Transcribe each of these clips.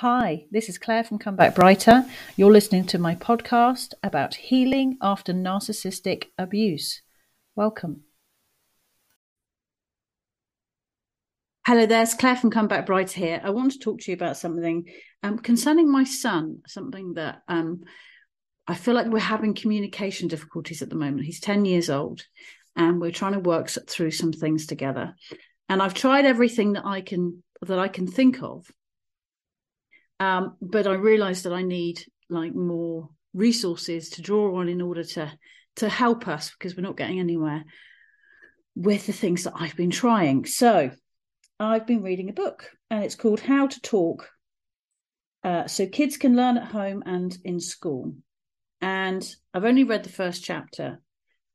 Hi, this is Clare from Come Back Brighter. You're listening to my podcast about healing after narcissistic abuse. Welcome. Hello there, it's Clare from Come Back Brighter here. I want to talk to you about something um, concerning my son, something that um, I feel like we're having communication difficulties at the moment. He's 10 years old and we're trying to work through some things together. And I've tried everything that I can that I can think of um, but I realised that I need like more resources to draw on in order to to help us because we're not getting anywhere with the things that I've been trying. So I've been reading a book and it's called How to Talk. Uh, so kids can learn at home and in school. And I've only read the first chapter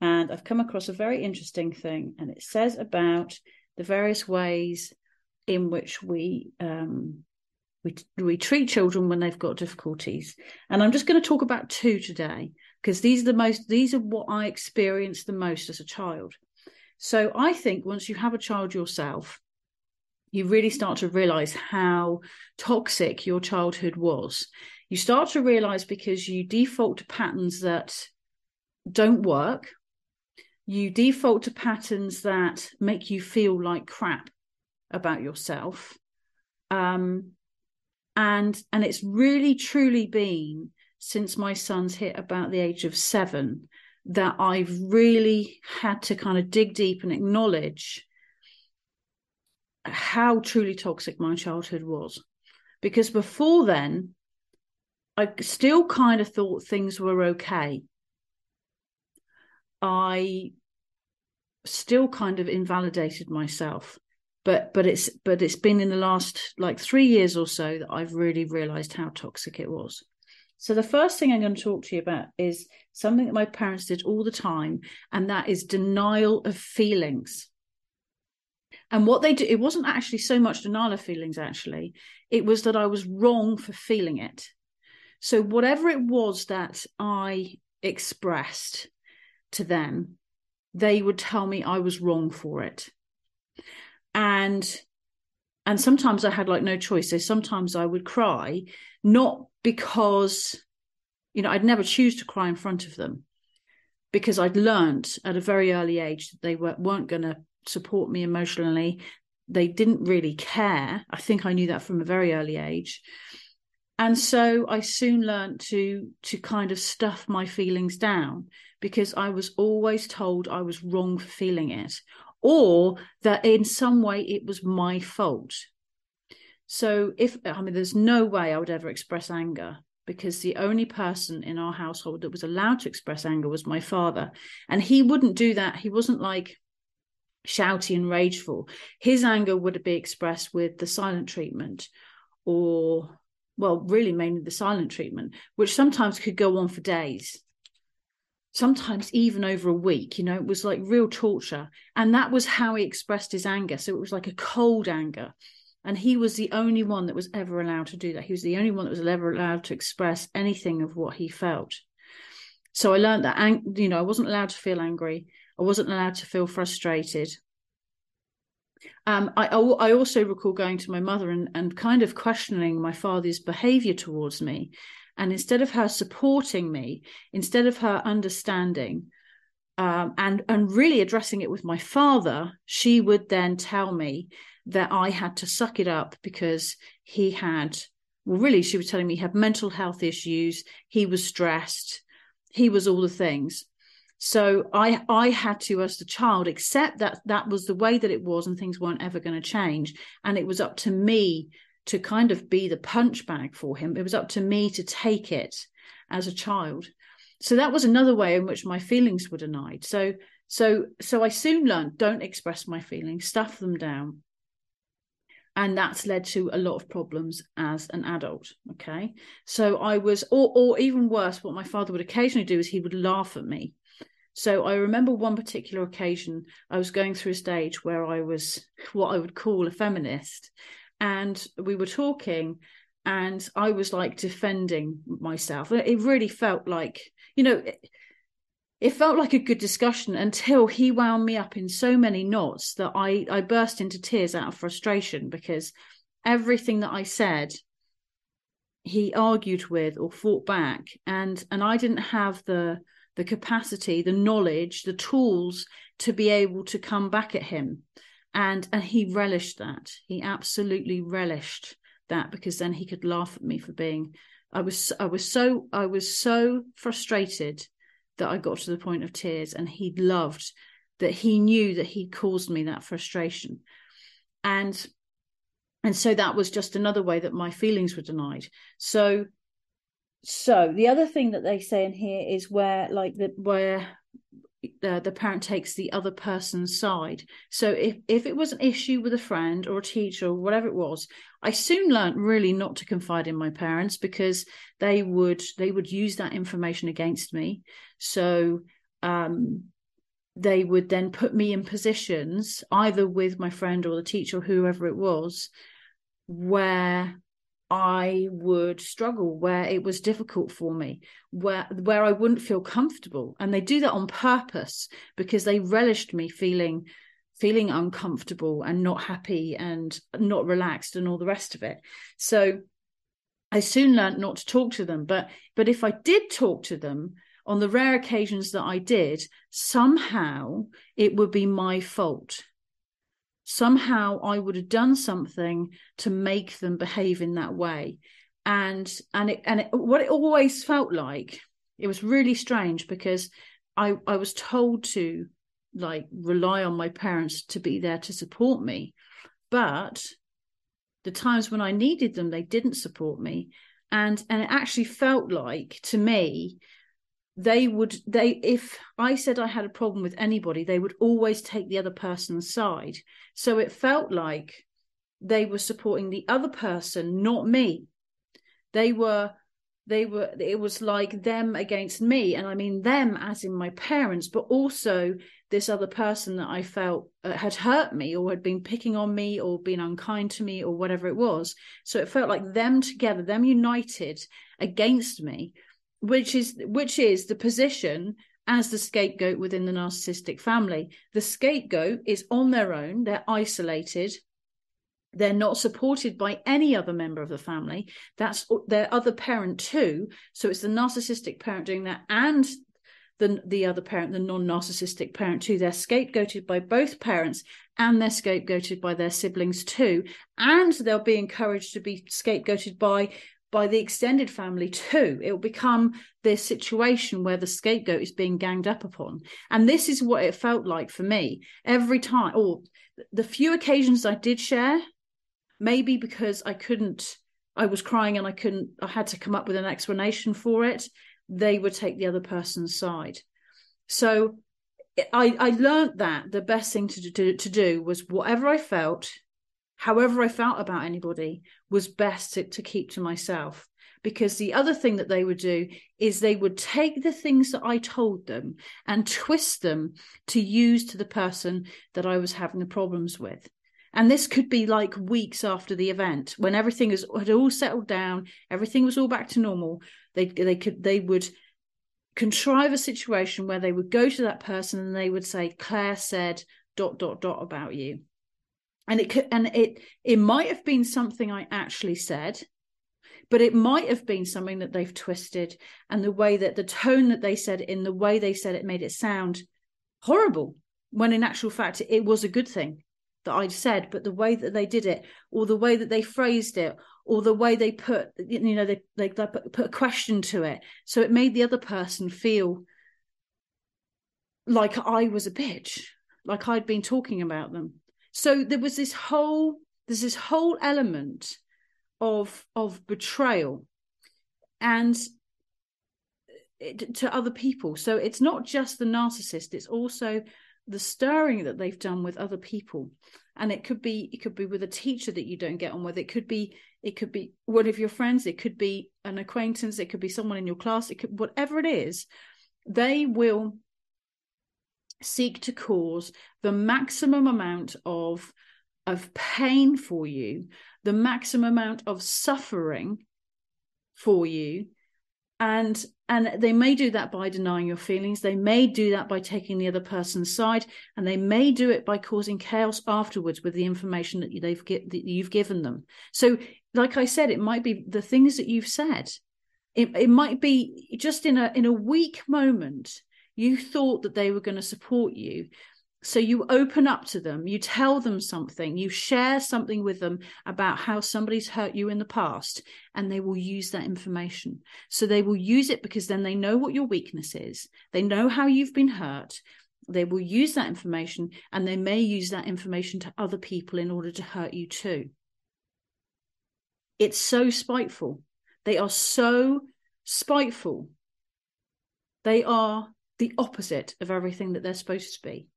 and I've come across a very interesting thing. And it says about the various ways in which we um, we, we treat children when they've got difficulties. And I'm just going to talk about two today because these are the most, these are what I experienced the most as a child. So I think once you have a child yourself, you really start to realize how toxic your childhood was. You start to realize because you default to patterns that don't work, you default to patterns that make you feel like crap about yourself. Um, and and it's really truly been since my son's hit about the age of seven that I've really had to kind of dig deep and acknowledge how truly toxic my childhood was. Because before then, I still kind of thought things were okay. I still kind of invalidated myself but but it's but it's been in the last like three years or so that I've really realized how toxic it was. So the first thing I'm going to talk to you about is something that my parents did all the time, and that is denial of feelings. And what they do, it wasn't actually so much denial of feelings, actually. It was that I was wrong for feeling it. So whatever it was that I expressed to them, they would tell me I was wrong for it and and sometimes i had like no choice. So sometimes i would cry not because you know i'd never choose to cry in front of them because i'd learned at a very early age that they were, weren't going to support me emotionally. They didn't really care. I think i knew that from a very early age. And so i soon learned to to kind of stuff my feelings down because i was always told i was wrong for feeling it or that in some way it was my fault. So if I mean, there's no way I would ever express anger because the only person in our household that was allowed to express anger was my father, and he wouldn't do that. He wasn't like shouty and rageful. His anger would be expressed with the silent treatment, or well, really mainly the silent treatment, which sometimes could go on for days sometimes even over a week you know it was like real torture. And that was how he expressed his anger. So it was like a cold anger. And he was the only one that was ever allowed to do that. He was the only one that was ever allowed to express anything of what he felt. So i learned that you know i wasn't allowed to feel angry. I wasn't allowed to feel frustrated. Um, I, I also recall going to my mother and, and kind of questioning my father's behavior towards me and instead of her supporting me, instead of her understanding um, and and really addressing it with my father, she would then tell me that I had to suck it up because he had well, really, she was telling me he had mental health issues, he was stressed, he was all the things. So I I had to, as the child, accept that that was the way that it was, and things weren't ever going to change. And it was up to me to kind of be the punch bag for him. It was up to me to take it as a child. So that was another way in which my feelings were denied. So so so I soon learned don't express my feelings, stuff them down. And that's led to a lot of problems as an adult. Okay. So I was, or or even worse, what my father would occasionally do is he would laugh at me. So I remember one particular occasion I was going through a stage where I was what I would call a feminist and we were talking and I was like defending myself. It really felt like, you know, it, felt like a good discussion until he wound me up in so many knots that I, I burst into tears out of frustration because everything that I said he argued with or fought back and and I didn't have the the capacity the knowledge the tools to be able to come back at him and and he relished that. He absolutely relished that because then he could laugh at me for being I was I was so I was so frustrated that I got to the point of tears and he loved that he knew that he caused me that frustration. And and so that was just another way that my feelings were denied. So so the other thing that they say in here is where like the where the, the parent takes the other person's side. So if if it was an issue with a friend or a teacher or whatever it was i soon learned really not to confide in my parents because they would they would use that information against me. So um they would then put me in positions either with my friend or the teacher or whoever it was where I would struggle, where it was difficult for me, where where I wouldn't feel comfortable. And they do that on purpose because they relished me feeling feeling uncomfortable and not happy and not relaxed and all the rest of it. So I soon learned not to talk to them. But but if I did talk to them, on the rare occasions that I did, somehow it would be my fault somehow I would have done something to make them behave in that way. And and it and it, what it always felt like, it was really strange because I I was told to like rely on my parents to be there to support me, but the times when I needed them, they didn't support me, and and it actually felt like to me they would they if i said i had a problem with anybody they would always take the other person's side. So it felt like they were supporting the other person not me. They were they were it was like them against me and i mean them as in my parents but also this other person that i felt uh, had hurt me or had been picking on me or been unkind to me or whatever it was. So it felt like them together them united against me which is which is the position as the scapegoat within the narcissistic family. The scapegoat is on their own, they're isolated, they're not supported by any other member of the family. That's their other parent too. So it's the narcissistic parent doing that and the, the other parent, the non narcissistic parent too. They're scapegoated by both parents and they're scapegoated by their siblings too. And they'll be encouraged to be scapegoated by by the extended family too. It will become this situation where the scapegoat is being ganged up upon. And this is what it felt like for me every time, or the few occasions I did share, maybe because I couldn't, I was crying and I couldn't, I had to come up with an explanation for it, they would take the other person's side. So I, I learned that the best thing to do, to do was whatever I felt, however I felt about anybody was best to, to keep to myself. Because the other thing that they would do is they would take the things that I told them and twist them to use to the person that I was having the problems with. And this could be like weeks after the event when everything was, had all settled down, everything was all back to normal. They they could they would contrive a situation where they would go to that person and they would say, Clare said dot dot dot about you and it and it it might have been something i actually said but it might have been something that they've twisted. And the way that the tone that they said in the way they said it made it sound horrible when in actual fact it was a good thing that i'd said. But the way that they did it or the way that they phrased it or the way they put you know they, they, they put a question to it. So it made the other person feel like i was a bitch like i'd been talking about them so there was this whole there's this whole element of of betrayal and it, to other people. So it's not just the narcissist it's also the stirring that they've done with other people. And it could be it could be with a teacher that you don't get on with. It could be it could be one of your friends it could be an acquaintance it could be someone in your class it could whatever it is they will seek to cause the maximum amount of of pain for you the maximum amount of suffering for you. And and they may do that by denying your feelings. They may do that by taking the other person's side. And they may do it by causing chaos afterwards with the information that they've that you've given them. So like i said it might be the things that you've said. It, it might be just in a in a weak moment you thought that they were going to support you. So you open up to them you tell them something you share something with them about how somebody's hurt you in the past and they will use that information. So they will use it because then they know what your weakness is. They know how you've been hurt. They will use that information and they may use that information to other people in order to hurt you too. It's so spiteful. They are so spiteful. They are the opposite of everything that they're supposed to be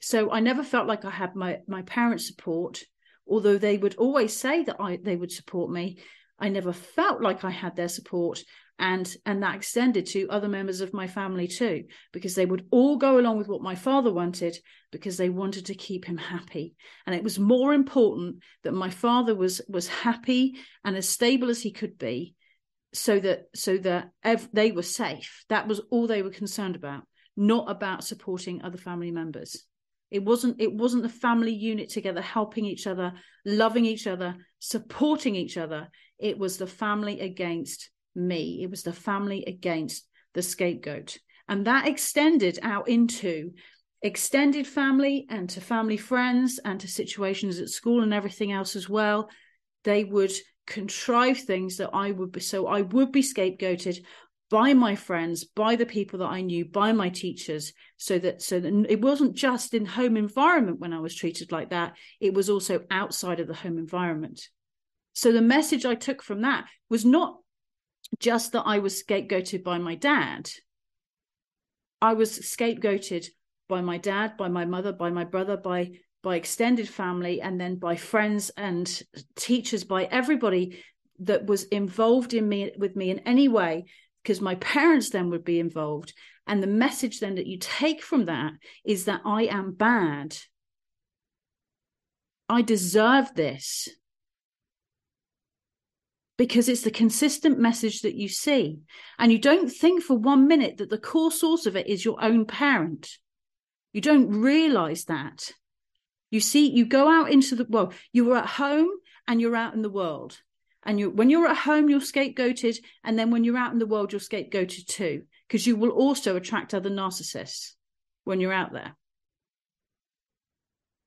so I never felt like I had my my parents' support, although they would always say that I they would support me. I never felt like I had their support, and and that extended to other members of my family too, because they would all go along with what my father wanted because they wanted to keep him happy, and it was more important that my father was was happy and as stable as he could be, so that so that ev- they were safe. That was all they were concerned about, not about supporting other family members. It wasn't it wasn't the family unit together helping each other, loving each other, supporting each other. It was the family against me. It was the family against the scapegoat. And that extended out into extended family and to family friends and to situations at school and everything else as well. They would contrive things that I would be so I would be scapegoated by my friends by the people that i knew by my teachers so that so that it wasn't just in home environment when i was treated like that it was also outside of the home environment. So the message i took from that was not just that i was scapegoated by my dad. I was scapegoated by my dad by my mother by my brother by by extended family and then by friends and teachers by everybody that was involved in me with me in any way because my parents then would be involved. And the message then that you take from that is that I am bad. I deserve this. Because it's the consistent message that you see. And you don't think for one minute that the core source of it is your own parent. You don't realize that. You see, you go out into the well, you are at home and you're out in the world. And you when you're at home you're scapegoated. And then when you're out in the world you're scapegoated too because you will also attract other narcissists when you're out there.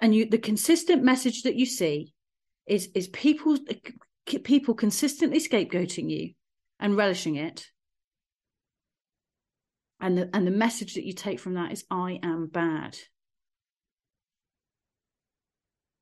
And you the consistent message that you see is is people people consistently scapegoating you and relishing it. And the, and the message that you take from that is i am bad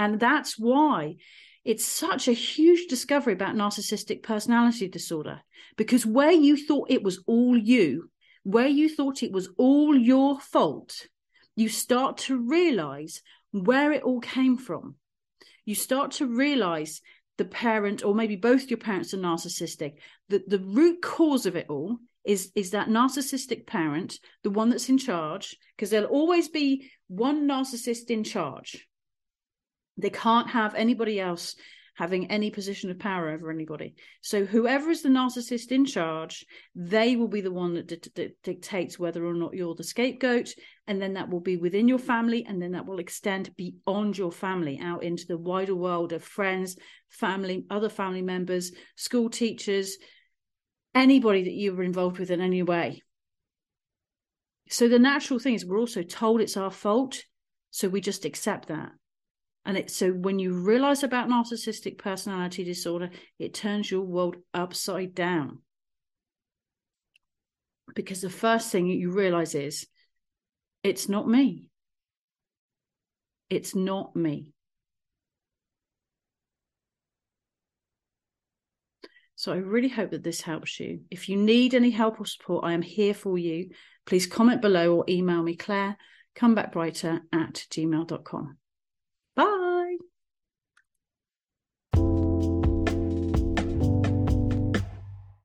and that's why it's such a huge discovery about narcissistic personality disorder because where you thought it was all you, where you thought it was all your fault, you start to realize where it all came from. You start to realize the parent, or maybe both your parents are narcissistic. that the root cause of it all is, is that narcissistic parent, the one that's in charge, because there'll always be one narcissist in charge they can't have anybody else having any position of power over anybody. So whoever is the narcissist in charge, they will be the one that, d- that, dictates whether or not you're the scapegoat, and then that will be within your family, and then that will extend beyond your family out into the wider world of friends, family, other family members, school teachers, anybody that you were involved with in any way. So the natural thing is we're also told it's our fault, so we just accept that. And it, so when you realize about narcissistic personality disorder, it turns your world upside down. Because the first thing you realize is it's not me. It's not me. So I really hope that this helps you. If you need any help or support, I am here for you. Please comment below or email me, Clare, comebackbrighter at gmail.com.